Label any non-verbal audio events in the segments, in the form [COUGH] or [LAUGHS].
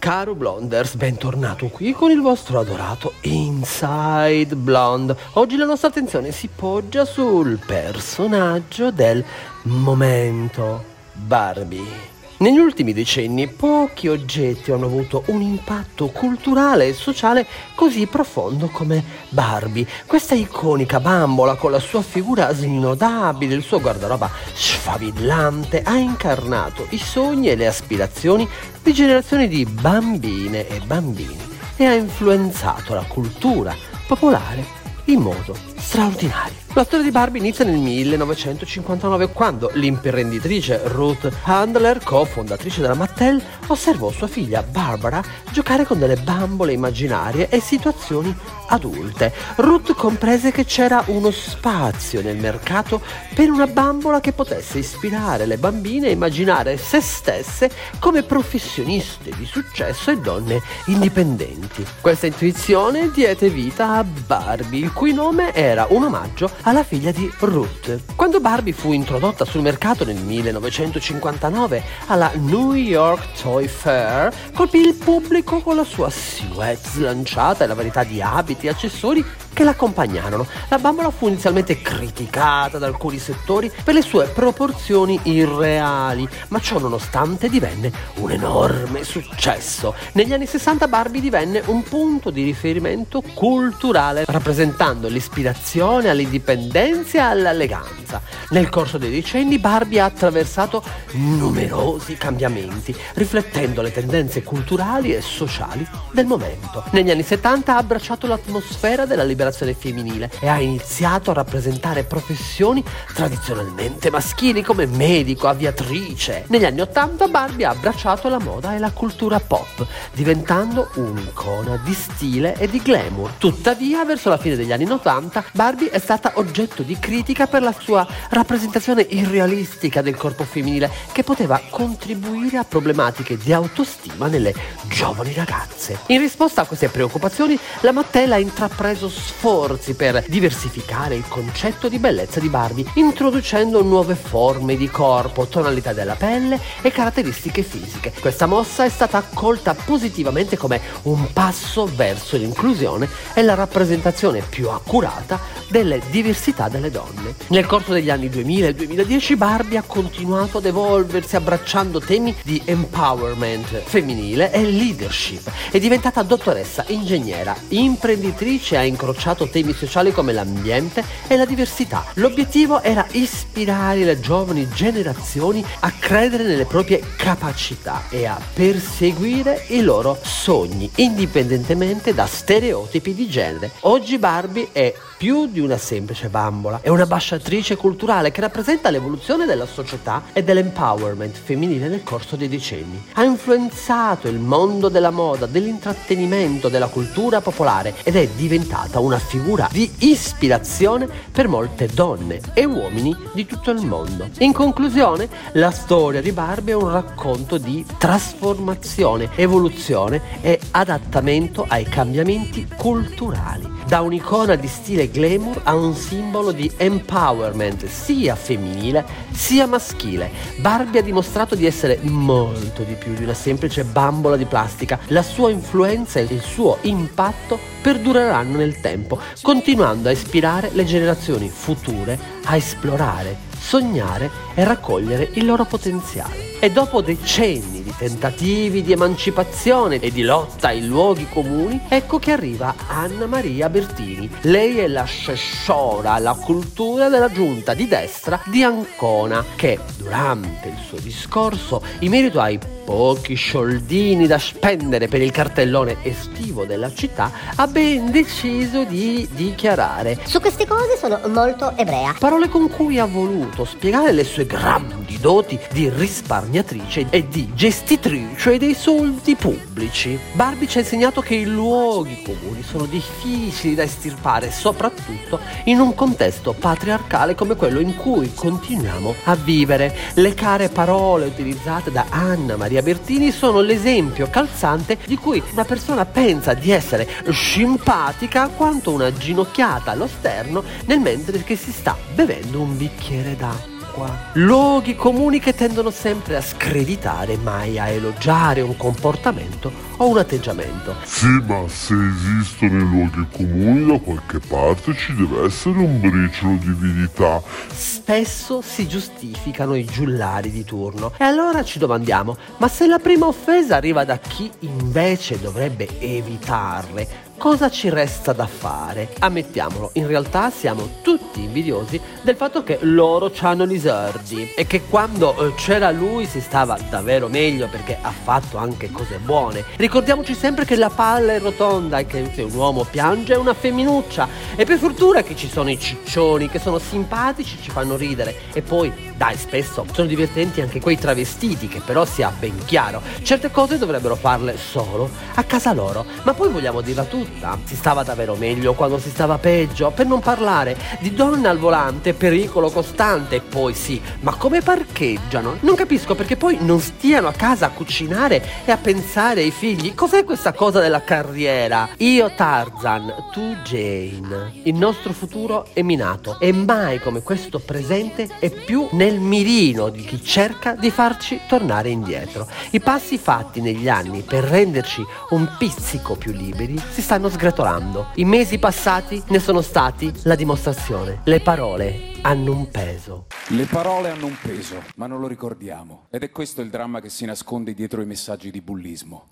Caro Blonders, bentornato qui con il vostro adorato Inside Blonde. Oggi la nostra attenzione si poggia sul personaggio del momento, Barbie. Negli ultimi decenni pochi oggetti hanno avuto un impatto culturale e sociale così profondo come Barbie. Questa iconica bambola con la sua figura snodabile, il suo guardaroba sfavillante, ha incarnato i sogni e le aspirazioni di generazioni di bambine e bambini e ha influenzato la cultura popolare in modo straordinario. La storia di Barbie inizia nel 1959 quando l'imprenditrice Ruth Handler, cofondatrice della Mattel, osservò sua figlia Barbara giocare con delle bambole immaginarie e situazioni adulte. Ruth comprese che c'era uno spazio nel mercato per una bambola che potesse ispirare le bambine a immaginare se stesse come professioniste di successo e donne indipendenti. Questa intuizione diede vita a Barbie, il cui nome era un omaggio alla figlia di Ruth. Quando Barbie fu introdotta sul mercato nel 1959 alla New York Toy Fair, colpì il pubblico con la sua silhouette slanciata e la varietà di abiti accessori che l'accompagnarono. La bambola fu inizialmente criticata da alcuni settori per le sue proporzioni irreali, ma ciò nonostante divenne un enorme successo. Negli anni 60 Barbie divenne un punto di riferimento culturale, rappresentando l'ispirazione all'indipendenza e all'eleganza. Nel corso dei decenni Barbie ha attraversato numerosi cambiamenti, riflettendo le tendenze culturali e sociali del momento. Negli anni 70 ha abbracciato l'atmosfera della liberazione liberazione femminile e ha iniziato a rappresentare professioni tradizionalmente maschili come medico, aviatrice. Negli anni 80 Barbie ha abbracciato la moda e la cultura pop, diventando un'icona di stile e di glamour. Tuttavia, verso la fine degli anni 90, Barbie è stata oggetto di critica per la sua rappresentazione irrealistica del corpo femminile che poteva contribuire a problematiche di autostima nelle giovani ragazze. In risposta a queste preoccupazioni, la Mattel ha intrapreso sforzi per diversificare il concetto di bellezza di Barbie, introducendo nuove forme di corpo, tonalità della pelle e caratteristiche fisiche. Questa mossa è stata accolta positivamente come un passo verso l'inclusione e la rappresentazione più accurata delle diversità delle donne. Nel corso degli anni 2000 e 2010 Barbie ha continuato ad evolversi abbracciando temi di empowerment femminile e leadership. È diventata dottoressa, ingegnera, imprenditrice e ha incrociato incrociato temi sociali come l'ambiente e la diversità. L'obiettivo era ispirare le giovani generazioni a credere nelle proprie capacità e a perseguire i loro sogni, indipendentemente da stereotipi di genere. Oggi Barbie è più di una semplice bambola, è un'ambasciatrice culturale che rappresenta l'evoluzione della società e dell'empowerment femminile nel corso dei decenni. Ha influenzato il mondo della moda, dell'intrattenimento, della cultura popolare ed è diventata una figura di ispirazione per molte donne e uomini di tutto il mondo. In conclusione, la storia di Barbie è un racconto di trasformazione, evoluzione e adattamento ai cambiamenti culturali. Da un'icona di stile glamour a un simbolo di empowerment sia femminile sia maschile. Barbie ha dimostrato di essere molto di più di una semplice bambola di plastica. La sua influenza e il suo impatto perdureranno nel tempo, continuando a ispirare le generazioni future a esplorare sognare e raccogliere il loro potenziale. E dopo decenni di tentativi di emancipazione e di lotta ai luoghi comuni, ecco che arriva Anna Maria Bertini. Lei è l'assessora alla cultura della giunta di destra di Ancona, che durante il suo discorso, in merito ai pochi soldini da spendere per il cartellone estivo della città, ha ben deciso di dichiarare. Su queste cose sono molto ebrea. Parole con cui ha voluto spiegare le sue grandi doti di risparmiatrice e di gestitrice dei soldi pubblici. Barbie ci ha insegnato che i luoghi comuni sono difficili da estirpare, soprattutto in un contesto patriarcale come quello in cui continuiamo a vivere. Le care parole utilizzate da Anna Maria Bertini sono l'esempio calzante di cui una persona pensa di essere simpatica quanto una ginocchiata allo sterno nel mentre che si sta bevendo un bicchiere d'acqua. L'acqua. Luoghi comuni che tendono sempre a screditare, mai a elogiare un comportamento o un atteggiamento. Sì, ma se esistono i luoghi comuni da qualche parte ci deve essere un briciolo di verità. Spesso si giustificano i giullari di turno. E allora ci domandiamo, ma se la prima offesa arriva da chi invece dovrebbe evitarle, cosa ci resta da fare? Ammettiamolo, in realtà siamo tutti invidiosi del fatto che loro hanno gli esordi e che quando eh, c'era lui si stava davvero meglio perché ha fatto anche cose buone. Ricordiamoci sempre che la palla è rotonda e che se un uomo piange è una femminuccia e per fortuna che ci sono i ciccioni che sono simpatici, ci fanno ridere e poi, dai, spesso sono divertenti anche quei travestiti che però sia ben chiaro, certe cose dovrebbero farle solo a casa loro, ma poi vogliamo dirla tutta. Si stava davvero meglio quando si stava peggio, per non parlare di donne al volante, pericolo costante. Poi sì, ma come parcheggiano? Non capisco perché poi non stiano a casa a cucinare e a pensare ai figli. Cos'è questa cosa della carriera? Io Tarzan, tu Jane. Il nostro futuro è minato e mai come questo presente è più nel mirino di chi cerca di farci tornare indietro. I passi fatti negli anni per renderci un pizzico più liberi si stanno sgretolando. I mesi passati ne sono stati la dimostrazione. Le parole hanno un peso. Le parole hanno un peso, ma non lo ricordiamo. Ed è questo il dramma che si nasconde dietro i messaggi di bullismo.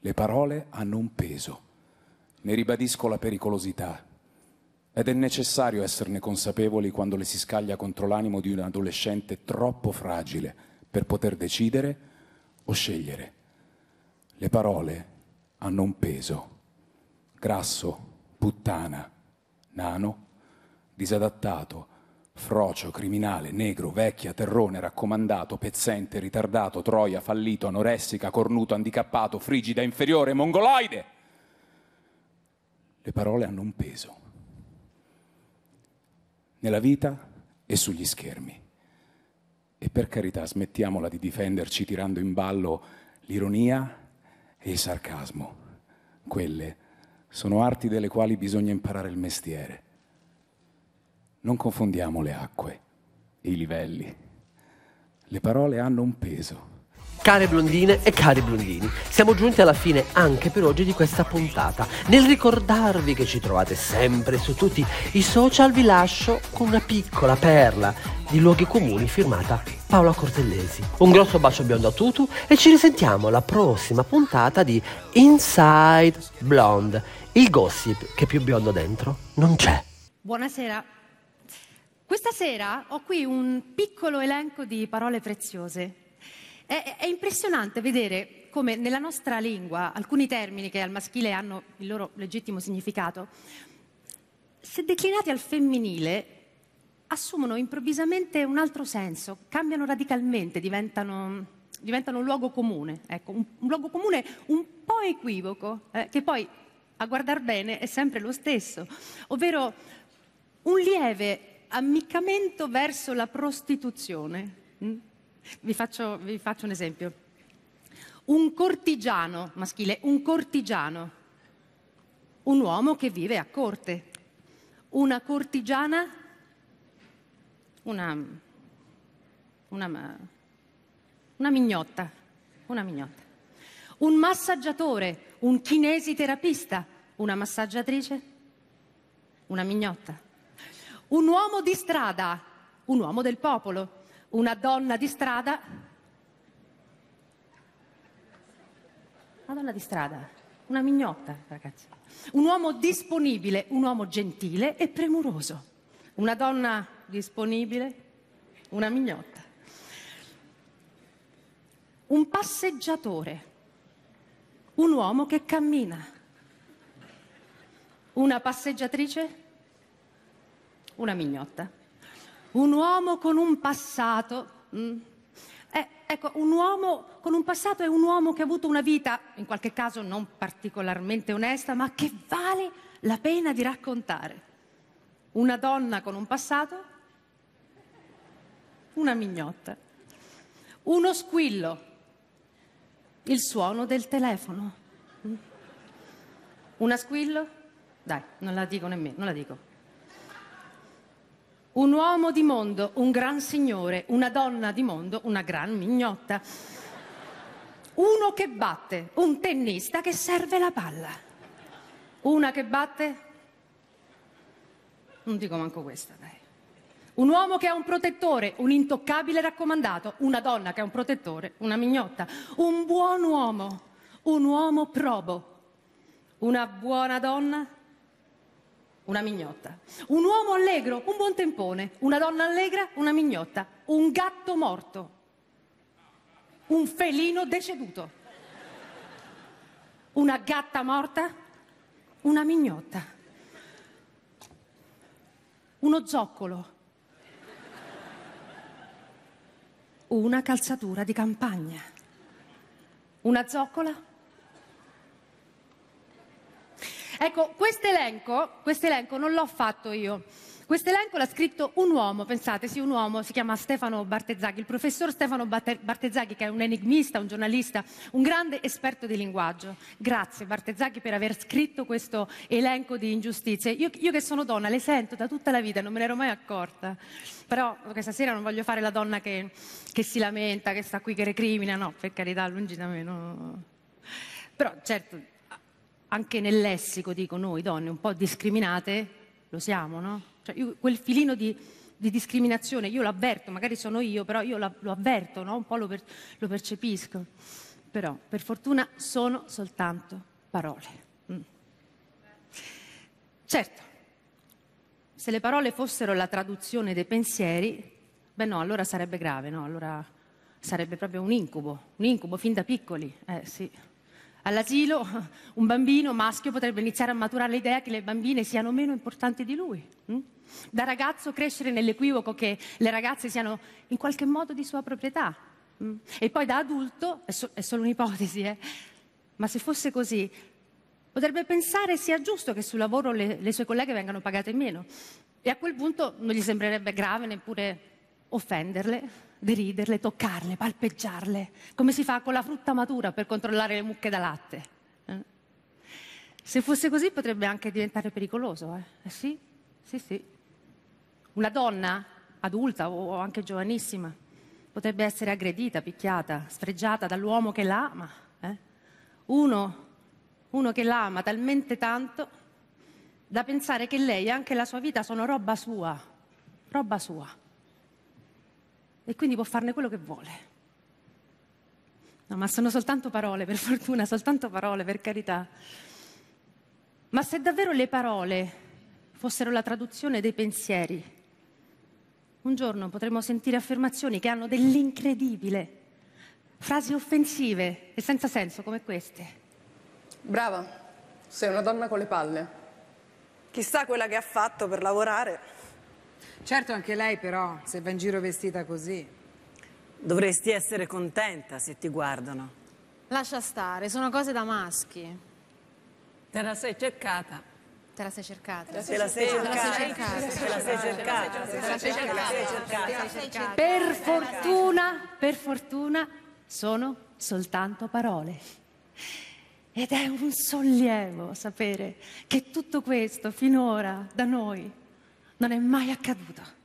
Le parole hanno un peso. Ne ribadisco la pericolosità. Ed è necessario esserne consapevoli quando le si scaglia contro l'animo di un adolescente troppo fragile per poter decidere o scegliere. Le parole hanno un peso grasso, puttana, nano, disadattato, frocio, criminale, negro, vecchia, terrone, raccomandato, pezzente, ritardato, troia, fallito, anoressica, cornuto, handicappato, frigida, inferiore, mongoloide. Le parole hanno un peso. Nella vita e sugli schermi. E per carità smettiamola di difenderci tirando in ballo l'ironia e il sarcasmo. Quelle sono arti delle quali bisogna imparare il mestiere. Non confondiamo le acque e i livelli. Le parole hanno un peso. Care blondine e cari blondini, siamo giunti alla fine anche per oggi di questa puntata. Nel ricordarvi che ci trovate sempre su tutti i social vi lascio con una piccola perla di luoghi comuni firmata Paola Cortellesi. Un grosso bacio biondo a Tutu e ci risentiamo alla prossima puntata di Inside Blonde, il gossip che più biondo dentro non c'è. Buonasera. Questa sera ho qui un piccolo elenco di parole preziose. È, è, impressionante vedere come nella nostra lingua alcuni termini che al maschile hanno il loro legittimo significato, se declinati al femminile, assumono improvvisamente un altro senso, cambiano radicalmente, diventano, diventano un luogo comune, ecco, un, un, luogo comune un po' equivoco, eh, che poi a guardar bene è sempre lo stesso, ovvero un lieve ammiccamento verso la prostituzione. Mm? Vi, faccio, vi faccio un esempio. Un cortigiano maschile, un cortigiano, un uomo che vive a corte. Una cortigiana una, una, una mignotta, una mignotta. Un massaggiatore, un kinesiterapista, una massaggiatrice, una mignotta. Un uomo di strada, un uomo del popolo, una donna di strada, una donna di strada, una mignotta, ragazzi. Un uomo disponibile, un uomo gentile e premuroso. Una donna disponibile, una mignotta. Un passeggiatore, un uomo che cammina. Una passeggiatrice, una mignotta. Un uomo con un passato. Mm, eh, ecco, un uomo con un passato è un uomo che ha avuto una vita, in qualche caso non particolarmente onesta, ma che vale la pena di raccontare. Una donna con un passato, una mignotta. Uno squillo, il suono del telefono. Una squillo? Dai, non la dico nemmeno, non la dico. Un uomo di mondo, un gran signore, una donna di mondo, una gran mignotta. Uno che batte, un tennista che serve la palla. Una che batte? Non dico manco questa, dai. Un uomo che ha un protettore, un intoccabile raccomandato, una donna che ha un protettore, una mignotta, un buon uomo, un uomo probo, una buona donna, una mignotta, un uomo allegro, un buon tempone, una donna allegra, una mignotta, un gatto morto, un felino deceduto, una gatta morta, una mignotta, uno zoccolo, una calzatura di campagna, una zoccola, Ecco, questo elenco, non l'ho fatto io. Questo elenco l'ha scritto un uomo, pensate, sì, un uomo, si chiama Stefano Bartezzaghi, il professor Stefano Bartezzaghi che è un enigmista, un giornalista, un grande esperto di linguaggio. Grazie Bartezzaghi per aver scritto questo elenco di ingiustizie. Io, io che sono donna le sento da tutta la vita, non me ne ero mai accorta. Però questa sera non voglio fare la donna che, che si lamenta, che sta qui, che recrimina, no, per carità, lungi da me. No. Però certo, anche nel lessico, dico noi donne, un po' discriminate, lo siamo, no? Cioè io, quel filino di, di, discriminazione, io lo avverto, magari sono io, però io lo, lo avverto, no? Un po' lo, per, lo, percepisco. Però, per fortuna, sono soltanto parole. Mm. Certo, se le parole fossero la traduzione dei pensieri, beh no, allora sarebbe grave, no? Allora sarebbe proprio un incubo, un incubo fin da piccoli, eh sì. All'asilo un bambino maschio potrebbe iniziare a maturare l'idea che le bambine siano meno importanti di lui. Hm? Da ragazzo crescere nell'equivoco che le ragazze siano in qualche modo di sua proprietà. Hm? E poi da adulto, è, so- è solo un'ipotesi, eh? ma se fosse così, potrebbe pensare sia giusto che sul lavoro le, le sue colleghe vengano pagate meno. E a quel punto non gli sembrerebbe grave neppure offenderle deriderle, toccarle, palpeggiarle, come si fa con la frutta matura per controllare le mucche da latte. Eh? Se fosse così potrebbe anche diventare pericoloso, eh? eh sì, sì, sì. Una donna adulta o anche giovanissima potrebbe essere aggredita, picchiata, sfregiata dall'uomo che l'ama. Eh? Uno, uno che l'ama talmente tanto da pensare che lei e anche la sua vita sono roba sua, roba sua e quindi può farne quello che vuole. No, ma sono soltanto parole, per [LAUGHS] fortuna, soltanto parole, per carità. Ma se davvero le parole fossero la traduzione dei pensieri, un giorno potremmo sentire affermazioni che hanno dell'incredibile, frasi offensive e senza senso come queste. Brava, sei una donna con le palle. Chissà quella che ha fatto per lavorare. Certo, anche lei però, se va in giro vestita così. Dovresti essere contenta se ti guardano. Lascia stare, sono cose da maschi. Te la sei cercata. Te la sei cercata. Te la sei cercata. Te la sei cercata. Te la sei cercata. Per fortuna, per fortuna, sono soltanto parole. Ed è un sollievo sapere che tutto questo finora da noi non è mai accaduto.